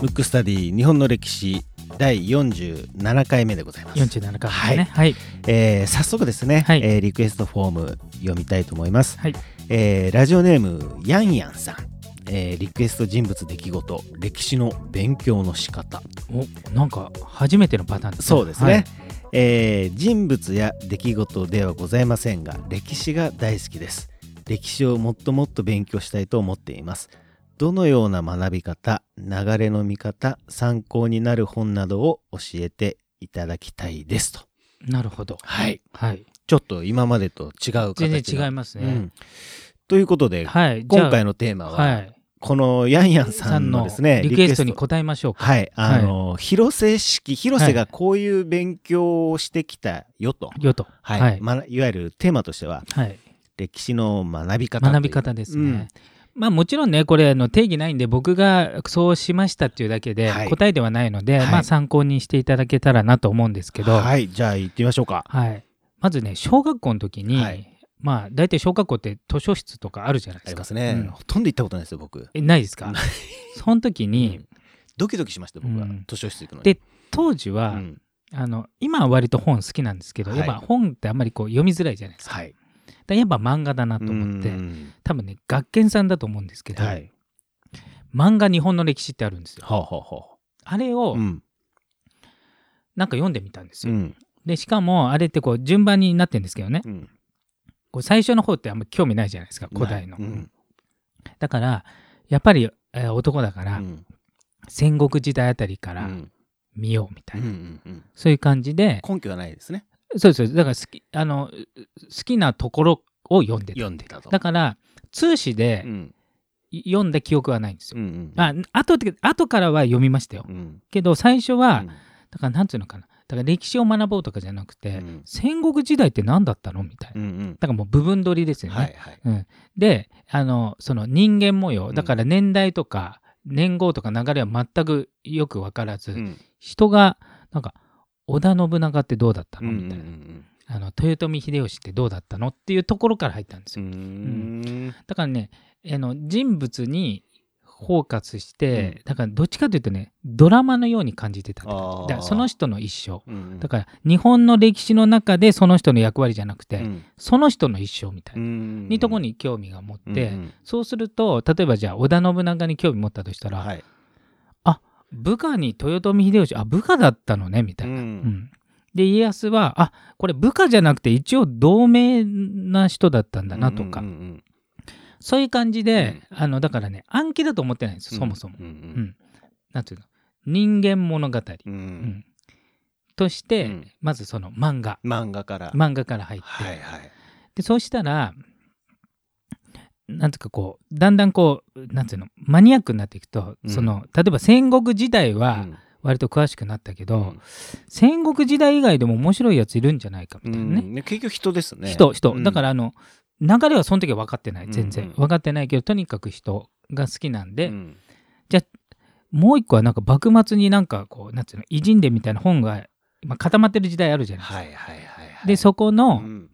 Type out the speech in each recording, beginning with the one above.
ムックスタディ日本の歴史第47回目でございます。47回目ね。はい。えー早速ですね、はいえーリクエストフォーム読みたいと思います。はい。えーラジオネームヤンヤンさん、えーリクエスト人物出来事歴史の勉強の仕方お、なんか初めてのパターンですね。そうですね、はいえー人物や出来事ではございませんが歴史が大好きです歴史をもっともっと勉強したいと思っていますどのような学び方流れの見方参考になる本などを教えていただきたいですとなるほど。はい。はい。ちょっと今までと違う形全の然違いますね。うんということで、はい。今回のテーマは、はい。このヤンヤンさんのですねリクエストに答えましょうか。はい、あの、広瀬式、広瀬がこういう勉強をしてきたよと、よと。はい、はい。まあいわゆるテーマとしては、はい歴史の学び方学び方ですね。うん。まあもちろんねこれあの定義ないんで僕がそうしましたっていうだけではい。答えではないので、はい。まあ参考にしていただけたらなと思うんですけど、はい。はい、じゃあ行ってみましょうか。まずね小学校の時に、はい。まあ大体小学校って図書室とかあるじゃないあですか。りますね、うん。ほとんど行ったことないですよ、僕。えないですか？その時に、うん。ドキドキしました、僕は、うん。図書室行くのに。で当時は、うん。あの今は割と本好きなんですけど、はい。やっぱ本ってあんまりこう読みづらいじゃないですか。はい。だからやっぱ漫画だなと思って、うん多分ね学研さんだと思うんですけど、はい。漫画日本の歴史ってあるんですよ。ほうほうほあれをう。うん。なんか読んでみたんですよ。うん。でしかもあれってこう順番になってるんですけどねうん。こう最初の方ってあんま興味ないじゃないですか古代の。うん。だからやっぱり、えー男だから、うん戦国時代あたりからうん見ようみたうんういな、んうんそういう感じで根拠がないですね。そうですだから好きあの好きなところを読んでた読んでたと。だから通史でうん。読んだ記憶はないんですよ。うんうん。あ後で後からは読みましたよ。うん。けど最初は、うんだからなんていうのかなだから歴史を学ぼうとかじゃなくて、うん戦国時代って何だったのみたいな。うんうん。だからもう部分取りですよね。はいはい。うん、であのその人間模様うんだから年代とか年号とか流れは全くよく分からず、うん人がなんか織田信長ってどうだったうんうんのみたいな、あの豊臣秀吉ってどうだったの？っていうところから入ったんですうよ、ん。だからねあの人物にフォーカスして、うん。だからどっちかというとねドラマのように感じてただその人の一生。うんだから日本の歴史の中でその人の役割じゃなくて、うん。その人の一生みたいな、うんにとこに興味が持って、うん。そうすると例えばじゃあ織田信長に興味持ったとしたら、はい。部下に豊臣秀吉あ部下だったのねみたいな。ううん。んで家康はあこれ部下じゃなくて一応同盟な人だったんだなとか、うんうんそういう感じで、あのだからね暗記だと思ってないんですそもそも。うんうんなんていうの？人間物語、ううんん。として、うん。まずその漫画。漫画から。漫画から入って、はいはい。でそうしたらなんていうかこうだんだんこうなんていうのマニアックになっていくと、うん。その例えば戦国時代はうん。割と詳しくなったけど、うん。戦国時代以外でも面白いやついるんじゃないかみたいなね、うん。ね結局人ですね。人人、うん。だからあの流れはその時は分かってない全然、分かってないけどとにかく人が好きなんで、うん。もう一個はなんか幕末になんかこうなんていうの偉人伝みたいな本が、まあ、固まってる時代あるじゃないですか。はいはいはいはい。でそこの、うん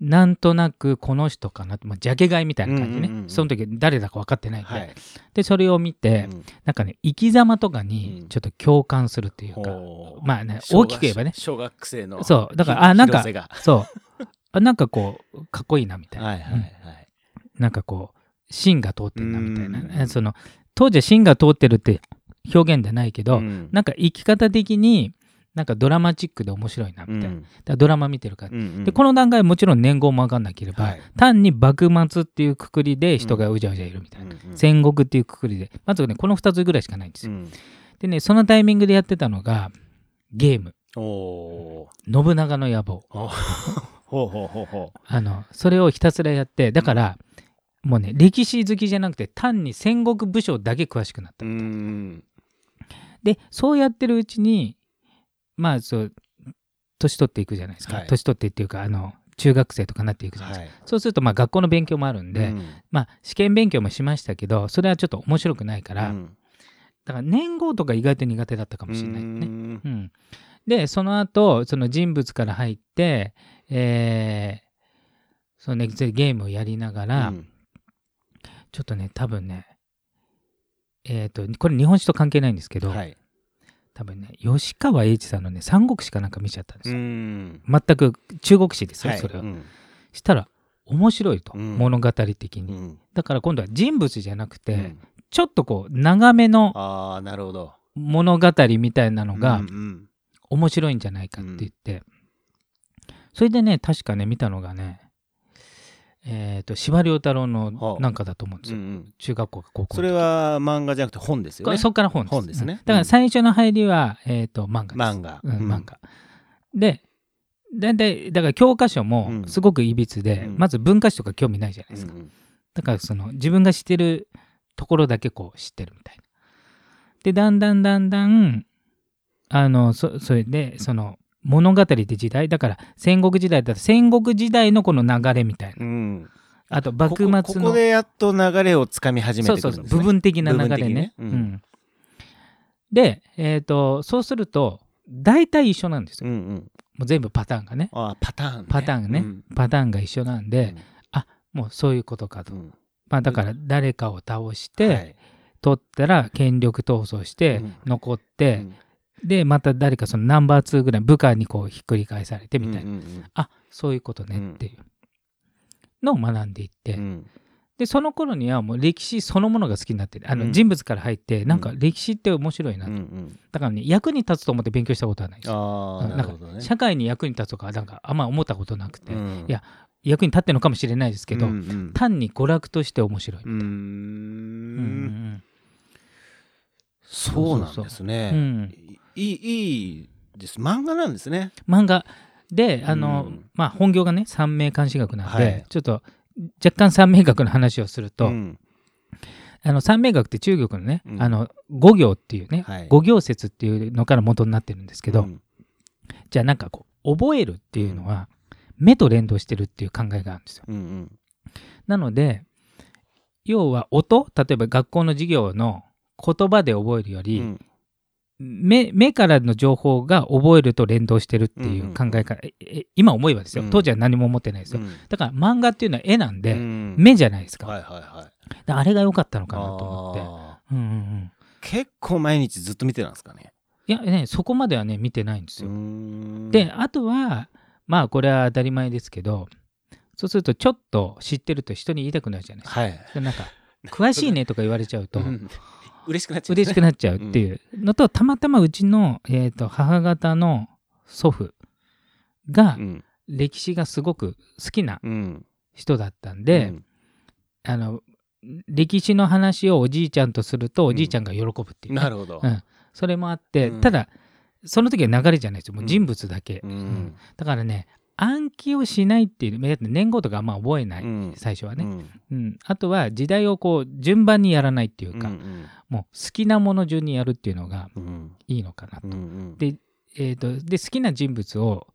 なんとなくこの人かなまあ、ジャケ買いみたいな感じね、うんうんうんその時誰だか分かってないんで,、はい。でそれを見て、うん。なんかね生き様とかうん。にちょっと共感するっていうか、ほう。まあね大きく言えばね。小学生の。そう。だからひあなんかそう。あなんかこうかっこいいなみたいな、はいはいはい。なんかこう芯が通ってるなみたいな、うんえその当時は芯が通ってるって表現じゃないけど、うん。なんか生き方的になんかドラマチックで面白いなみたいな、だからドラマ見てるから、うんうん。でこの段階はもちろん年号も分かんなければ、はい。単に幕末っていうくくりで人がうじゃうじゃいるみたいな、うんうん戦国っていうくくりで。まずねこの2つぐらいしかないんですよ、うん。でねそのタイミングでやってたのがゲーム。おー「信長の野望。ほうほうほうほう。ほ」あのそれをひたすらやってだから、もうね歴史好きじゃなくて単に戦国武将だけ詳しくなった。う。うん。でそうやってるうちにまあそう年取っていくじゃないですか、はい。年取ってっていうかあの中学生とかになっていくじゃないですか、はい。そうするとまあ学校の勉強もあるんで、うん。まあ試験勉強もしましたけどそれはちょっと面白くないから、うん。だから年号とか意外と苦手だったかもしれないね。うん。うん。でその後その人物から入って、えーそのねゲームをやりながら、うん。ちょっとね多分ねえっ、とこれ日本史と関係ないんですけど、はい多分ね吉川英治さんのね三国史かなんか見ちゃったんですうよ、ん。全く中国史ですよ、はい。それは、うん。したら面白いと、うん。物語的に、うん。だから今度は人物じゃなくて、うん。ちょっとこう長めの物語みたいなのが面白いんじゃないかって言って、それでね確かね見たのがねえっ、と司馬遼太郎はのあ。なんかだと思うんですよ、うんうん。中学校か高校それは漫画じゃなくて本ですよね。そっから本です本ですね。うんだから最初の入りは、えっ、と漫画です。漫画。うんうん。漫画。で大体だから教科書もうん。すごくいびつで、うん。まず文化史とか興味ないじゃないですか、うんうん。だからその自分が知ってるところだけこう知ってるみたいな。でだんだんだんだんあのそそれでその物語って時代だから戦国時代だったら戦国時代のこの流れみたいな。うん。あと幕末の。ここでやっと流れをつかみ始めそうそうそうてくるんですね。部分的な流れね。ね。うん。うん。で、えー、とそうすると大体一緒なんですよ。うんうん。もう全部パターンがね。あーパターンね。パターンがね、うん。パターンが一緒なんで、もうそういうことかと。うん。まあ、だから誰かを倒して、はい。取ったら権力闘争してうん。残っうて、んでまた誰かそのナンバー2ぐらい部下にこうひっくり返されてみたいな、うんうんあそういうことねっていうのを学んでいって、うん。うん。でその頃にはもう歴史そのものが好きになってあの、うん。人物から入ってなんか歴史って面白いなと、うんうん。だからね役に立つと思って勉強したことはないです。なるほどね。社会に役に立つとかなんかあんま思ったことなくて、うん。いや役に立ってるのかもしれないですけど、うんうん。単に娯楽として面白い、うーうんんそうなんですうねんいいいいです。漫画なんですね。漫画。であの、うん。まあ本業がね三名監視学なんで、はい。ちょっと若干三名学の話をすると、うん。あの三名学って中国のね、うん。あの五行っていうね、はい。五行説っていうのから元になってるんですけど、うん。じゃあなんかこう覚えるっていうのは、目と連動してるっていう考えがあるんですよ。うんうん。なので要は音例えば学校の授業の言葉で覚えるより、うん目目からの情報が覚えると連動してるっていう考え方、ええ今思えばですよ。うん。当時は何も思ってないですよ、うん。だから漫画っていうのは絵なんで、うん。目じゃないですか,、はいはいはい。だからあれが良かったのかなと思って。あうんうんうんー。結構毎日ずっと見てたんですかね。いやねそこまではね見てないんですよ、ん。であとはまあこれは当たり前ですけどそうするとちょっと知ってると人に言いたくなるじゃないですか。はい。でなんか詳しいねとか言われちゃうとうん嬉しくなっちゃう。嬉しくなっちゃうっていう。のと、たまたまうちの、えー、と母方の祖父がうん。歴史がすごく好きなうん。人だったんで、うん。あの歴史の話をおじいちゃんとするとおじいちゃんが喜ぶっていうね、なるほど。うん。それもあって、うん。ただその時は流れじゃないですよ。もう人物だけ、だからね暗記をしないっていう年号とかあんま覚えない、うん。最初はね、うん。うん。あとは時代をこう順番にやらないっていうか、うんもう好きなもの順にやるっていうのがうん。いいのかなと。うんうん。でえー、とで好きな人物を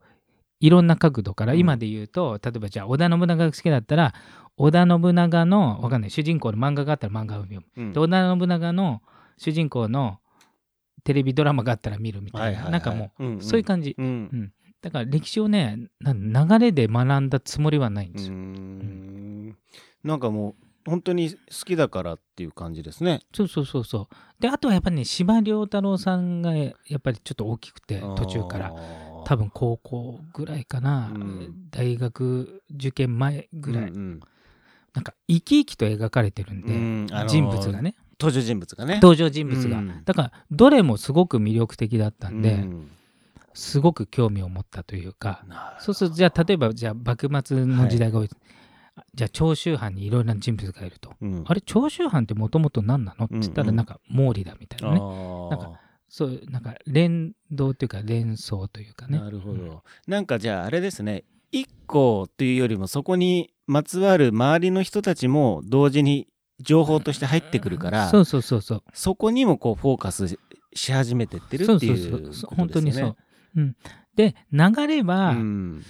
いろんな角度から、うん。今で言うと例えばじゃあ織田信長が好きだったら織田信長のわかんない主人公の漫画があったら漫画を読む、う。ん。で織田信長の主人公のテレビドラマがあったら見るみたいな、はいはいはい。なんかもう、うんうん。そういう感じ。うんだから歴史をねな流れで学んだつもりはないんうですよ、ん。なんかもう本当に好きだからっていう感じですね。そうそうそうそう。であとはやっぱりね司馬遼太郎さんがやっぱりちょっと大きくて途中から。多分高校ぐらいかな、うん。大学受験前ぐらい、うんうん。なんか生き生きと描かれてるんで、うん。あのー人物がね。登場人物がね。登場人物が、うん。だからどれもすごく魅力的だったんで、うんすごく興味を持ったというかそうするとじゃあ例えばじゃあ幕末の時代が多い、じゃあ長州藩にいろいろな人物がいると、うん。あれ長州藩ってもともと何なの？って言ったうんうん。らなんか毛利だみたいなね、あー。なんかそうなんか連動というか連想というかね。なるほど、なんかじゃああれですね。一個というよりもそこにまつわる周りの人たちも同時に情報として入ってくるから、そうそうそうそう。そこにもこうフォーカスしし始めてってるっていうそうことですよね。本当にそう、うん、で流れは、うん。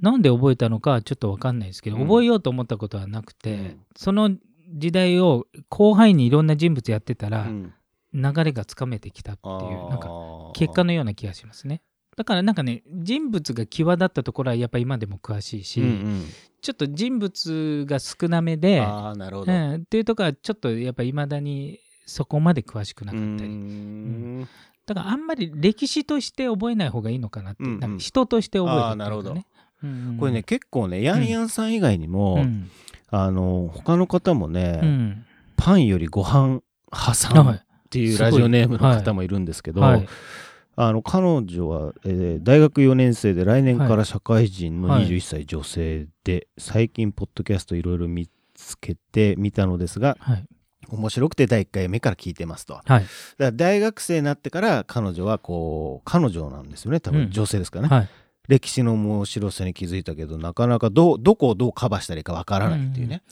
なんで覚えたのかはちょっと分かんないですけど、うん。覚えようと思ったことはなくて、うん。その時代を広範囲にいろんな人物やってたら、うん。流れがつかめてきたっていうなんか結果のような気がしますね。だからなんかね人物が際立ったところはやっぱ今でも詳しいし、うんうん。ちょっと人物が少なめで、ああなるほど。うん、っていうところはちょっとやっぱいまだにそこまで詳しくなかったり。んだからあんまり歴史として覚えない方がいいのかなって、うんうん。人として覚えるなるほど。うんうん。これね結構ねヤンヤンさん以外にも、うん。あの他の方もね、うん。パンよりご飯派さんはいっていうラジオネームの方もいるんですけど、はい。あの彼女は、えー大学4年生で来年から社会人のはい。21歳女性で、最近ポッドキャストいろいろ見つけてみたのですがはい面白くて第1回目から聞いてますと。はい。ら大学生になってから彼女はこう彼女なんですよね。多分うん。女性ですからね、はい。歴史の面白さに気づいたけどなかなかどうどこをどうカバーしたらいいかわからないっていうね、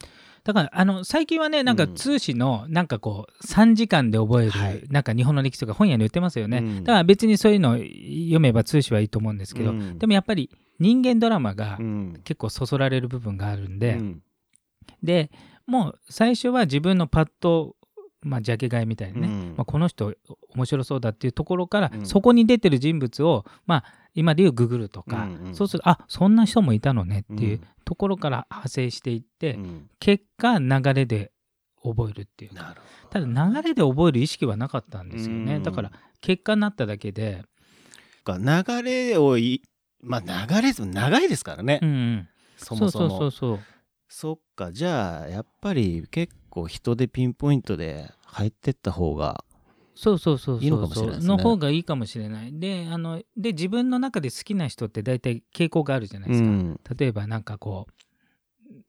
だからあの最近はねなんかうん通史のなんかこう3時間で覚える、はい。なんか日本の歴史とか本屋に売ってますよね、うん。だから別にそういうの読めば通史はいいと思うんですけど、うん。でもやっぱり人間ドラマがうん。結構そそられる部分があるんで、うん。でもう最初は自分のパッと、まあ、ジャケ買いみたいなね、うん。まあ、この人面白そうだっていうところから、うん。そこに出てる人物を、まあ、今でいうググるとか、うんうん。そうするとあそんな人もいたのねっていううん。ところから派生していって、うん。結果流れで覚えるっていう。ただ流れで覚える意識はなかったんですよね、うん。だから結果になっただけで、ど流れをいまあ流れ長いですからね、うんうん、そもそも。そうそうそうそっか。じゃあやっぱり結構人でピンポイントで入ってった方がそうそうそうそういいのかもしれない方がいいかもしれない。であので自分の中で好きな人って大体傾向があるじゃないですか、ん。例えばなんかこう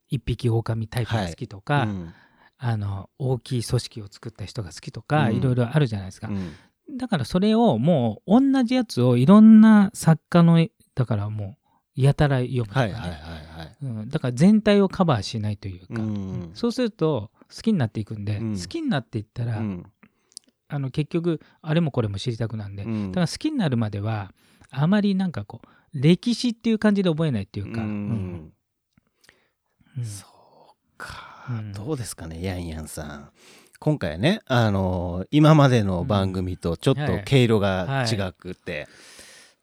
一匹狼タイプが好きとか、うん。あの大きい組織を作った人が好きとか、うん。いろいろあるじゃないですか、うん。だからそれをもう同じやつをいろんな作家のだからもうやたら読むとかね、はいはいはいはい。うん、だから全体をカバーしないというか、うんそうすると好きになっていくんで、うん。好きになっていったら、うん。あの結局あれもこれも知りたくなんで、うん。だから好きになるまではあまりなんかこう歴史っていう感じで覚えないっていうか、ううん。んうん。そうか、うん。どうですかねヤンヤンさん。今回ねあの今までの番組とちょっと毛色が違くて、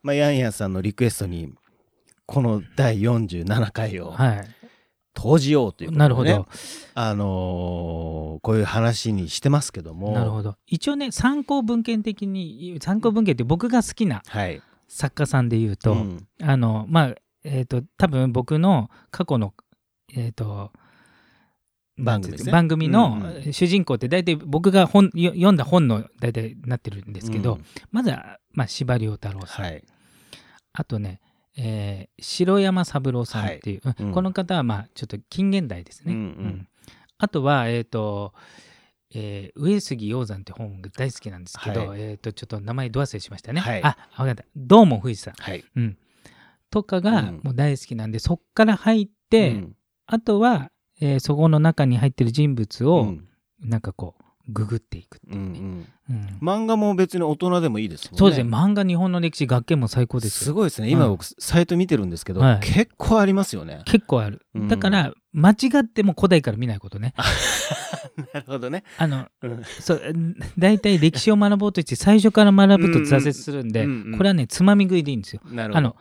まあ、ヤンヤンさんのリクエストにこの第47回をはい。投じようということで、ね。なるほど、あのーこういう話にしてますけども。なるほど。一応ね参考文献的に参考文献って僕が好きなはい。作家さんで言うと、うん。あのまあえっ、と多分僕の過去のえっ、と番組ね。番組のうん主人公って大体僕が本よ読んだ本の大体なってるんですけど、うん。まずは、まあ、司馬遼太郎さん、はい。あとね、えー城山三郎さんっていう、うんうんこの方はまあちょっと近現代ですね。うんうんあとは、えっ、と、えー上杉鷹山って本が大好きなんですけど、はえっ、と、ちょっと名前ど忘れしましたね。はいあ、わかった。どうも富士山。はいうん。とかがうんもう大好きなんで、そっから入って、うんあとは、えーそこの中に入ってる人物を、うんなんかこう、ググっていくっていうね。漫画も別に大人でもいいですもんねそうですね。漫画日本の歴史学研も最高ですよ。すごいですね今うん僕サイト見てるんですけど、はい結構ありますよね結構ある。うんだから、間違っても古代から見ないことね。なるほどね、あの、うんそう、大体歴史を学ぼうとして最初から学ぶと挫折するんで、これはね、つまみ食いでいいんですよ。なるほどあの、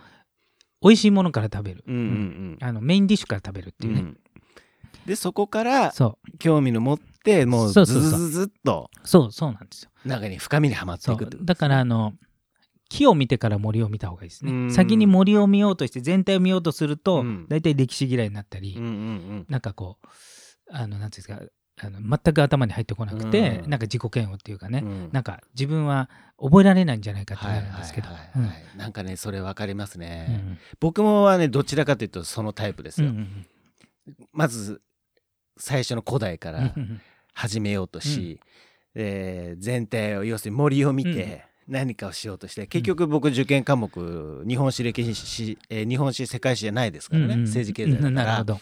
美味しいものから食べる。うんうんうんあのメインディッシュから食べるっていうね。うんでそこからそ興味の持ってもうずずずっと。う、そう、そうなんですよ。中に深みにはまってそいくってだから、あの、木を見てから森を見た方がいいですうん。ね。先に森を見ようとして全体を見ようとすると、うん。大体歴史嫌いになったり、うんうんなんかこう、あの、なんていうんですか、あの全く頭に入ってこなくて、うん。なんか自己嫌悪っていうかね、うん。うんなんか自分は覚えられないんじゃないかってなるんですけど。なんかねそれわかりますうん。ね、僕もはねどちらかというとそのタイプですよ、うんうんまず最初の古代からうんうん始めようとし、えー全体を要するに森を見て何かをしようとして、結局僕受験科目日本史歴史、えー日本史世界史じゃないですからね、うんうん。政治経済だから、うんなるほど。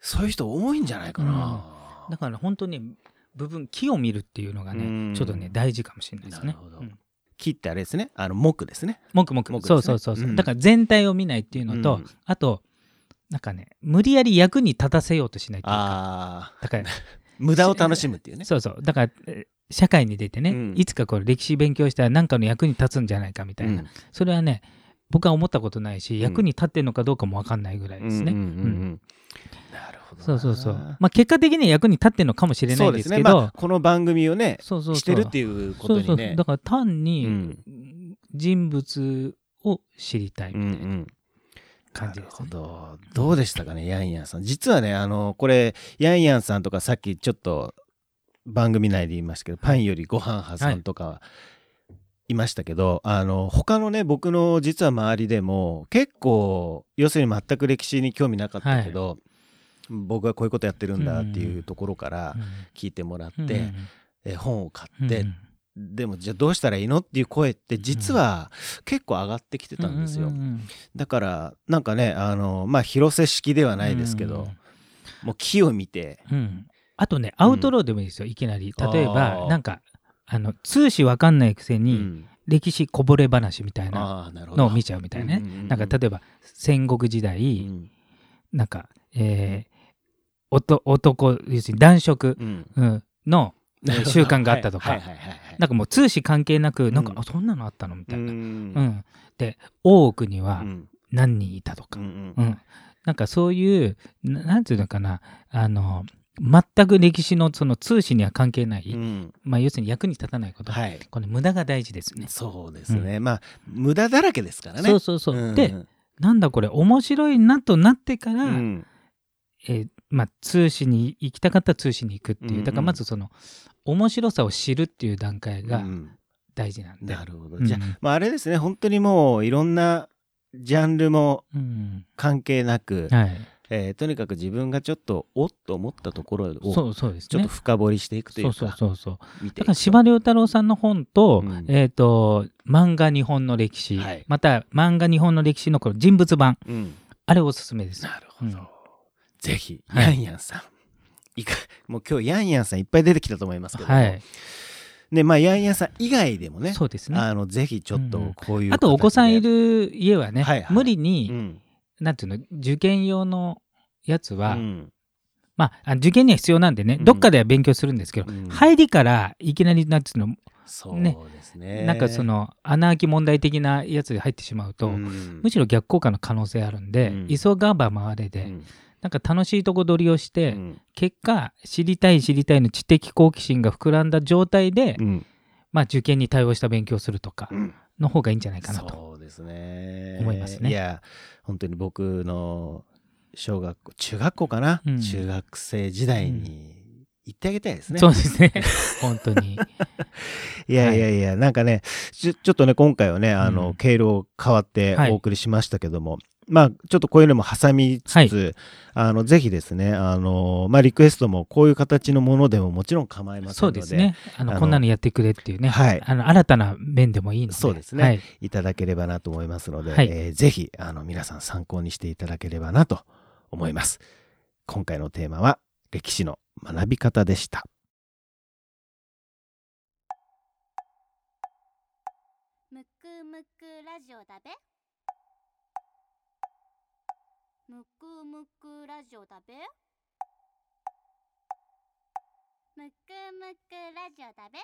そういう人多いんじゃないかな、だから本当に部分木を見るっていうのがね、うん。ちょっとね大事かもしれないですね。木ってあれですね。あの木ですね。木ですね。そうそうそうそう、うん。だから全体を見ないっていうのと、うん。あとなんかね無理やり役に立たせようとしないっていうかああだから 無駄を楽しむっていうね。そうそう。だからえ社会に出てね、うん。いつかこれ歴史勉強したら何かの役に立つんじゃないかみたいな、うん。それはね僕は思ったことないし、ん。役に立ってるのかどうかも分かんないぐらいですね。うんうんうん。うんうん。なるほどな。そうそうそう。まあ結果的には役に立ってるのかもしれないですけど、ね。まあこの番組をねそうそうしてるっていうことにね。そうそうだから単うにん。人物を知りたいうんうみたいな。ん感なるほじです。ね。ど。どうでしたかねヤンヤンさん。実はねあのこれヤンヤンさんとかさっきちょっと番組内で言いましたけど、パンよりご飯派さんとかい。ましたけど、あの他のね僕の実は周りでも結構要するに全く歴史に興味なかったけど、僕はこういうことやってるんだっていうところから聞いてもらって、うんうんえ本を買うんって、うんでもじゃあどうしたらいいのっていう声って実は結構上がってきてたんですよ。うんうんだからなんかねあのまあ広瀬式ではないですけど、もう木を見て、うん。うんあとねアウトローでもいいですよ、いきなり。例えばなんかあの通史わかんないくせに、うん。歴史こぼれ話みたいなのを見ちゃうみたいなね、うんうんうんなんか例えば戦国時代、うん。なんかえー男要するに男色、うん。うん。のえー習慣があったとかなんかもう通史関係なくなんか、うん。あそんなのあったのみたいな、ううん。んで大奥にはうん。何人いたとか、うんうん。なんかそういうななんていうのかな。あの全く歴史のその通史には関係ない、うん。まあ、要するに役に立たないこと、はい。これ無駄が大事ですね。そうですね、まあ無駄だらけですからね。そうそうそう。ん。でなんだこれ面白いなとなってから、うん。えーまあ、通信に行きたかったら通信に行くっていう、うんうん。だからまずその面白さを知るっていう段階がうん。大事なんで。なるほど、うん。じゃあ、まあ、あれですね。本当にもういろんなジャンルもうん。関係なく、はい、えーとにかく自分がちょっとおっと思ったところをそうそうですね。ちょっと。深掘りしていくといそううかそうそうそう。見ていく。だから司馬遼太郎さんの本と,、うん。えっ、と漫画日本の歴史、はい。また漫画日本の歴史のこの人物版。うん。あれおすすめです。なるほど、うんぜひ、はい。ヤンヤンさん。いかもう今日ヤンヤンさんいっぱい出てきたと思いますけど。も、はい、でまあヤンヤンさん以外でもねそうですね。あのぜひちょっとうんこういうあとお子さんいる、る家はね、はいはい。無理に、うん。なんていうの受験用のやつは、うん。まああ受験には必要なんでね、うん。どっかでは勉強するんですけど、うん。入りからいきなりなんていうの、そうねですね。なんかその穴あき問題的なやつで入ってしまうと、うん。むしろ逆効果の可能性あるんで、うん。急がば回れで、うんなんか楽しいとこ取りをして、うん。結果知りたい知りたいの知的好奇心が膨らんだ状態で、うん。まあ受験に対応した勉強をするとかうん。の方がいいんじゃないかなと。そうですね。思いますね。いや本当に僕の小学校中学校かな、うん。中学生時代に行ってあげたいですね、そうですね。本当に。いやいやいや、なんかねちょちょっとね今回はねあの、うん。経路変わってはい。お送りしましたけども、まあちょっとこういうのも挟みつつ、はいあのぜひですねあのまあリクエストもこういう形のものでももちろん構いませんそうのでですね。あのあのこんなのやってくれっていうね、はいあの新たな面でもいいので。そうですねはい。いただければなと思いますので、はいえーぜひあの皆さん参考にしていただければなと思います。今回のテーマは歴史の学び方でした。むくむくラジオだべむくむくラジオだべ？むくむくラジオだべ？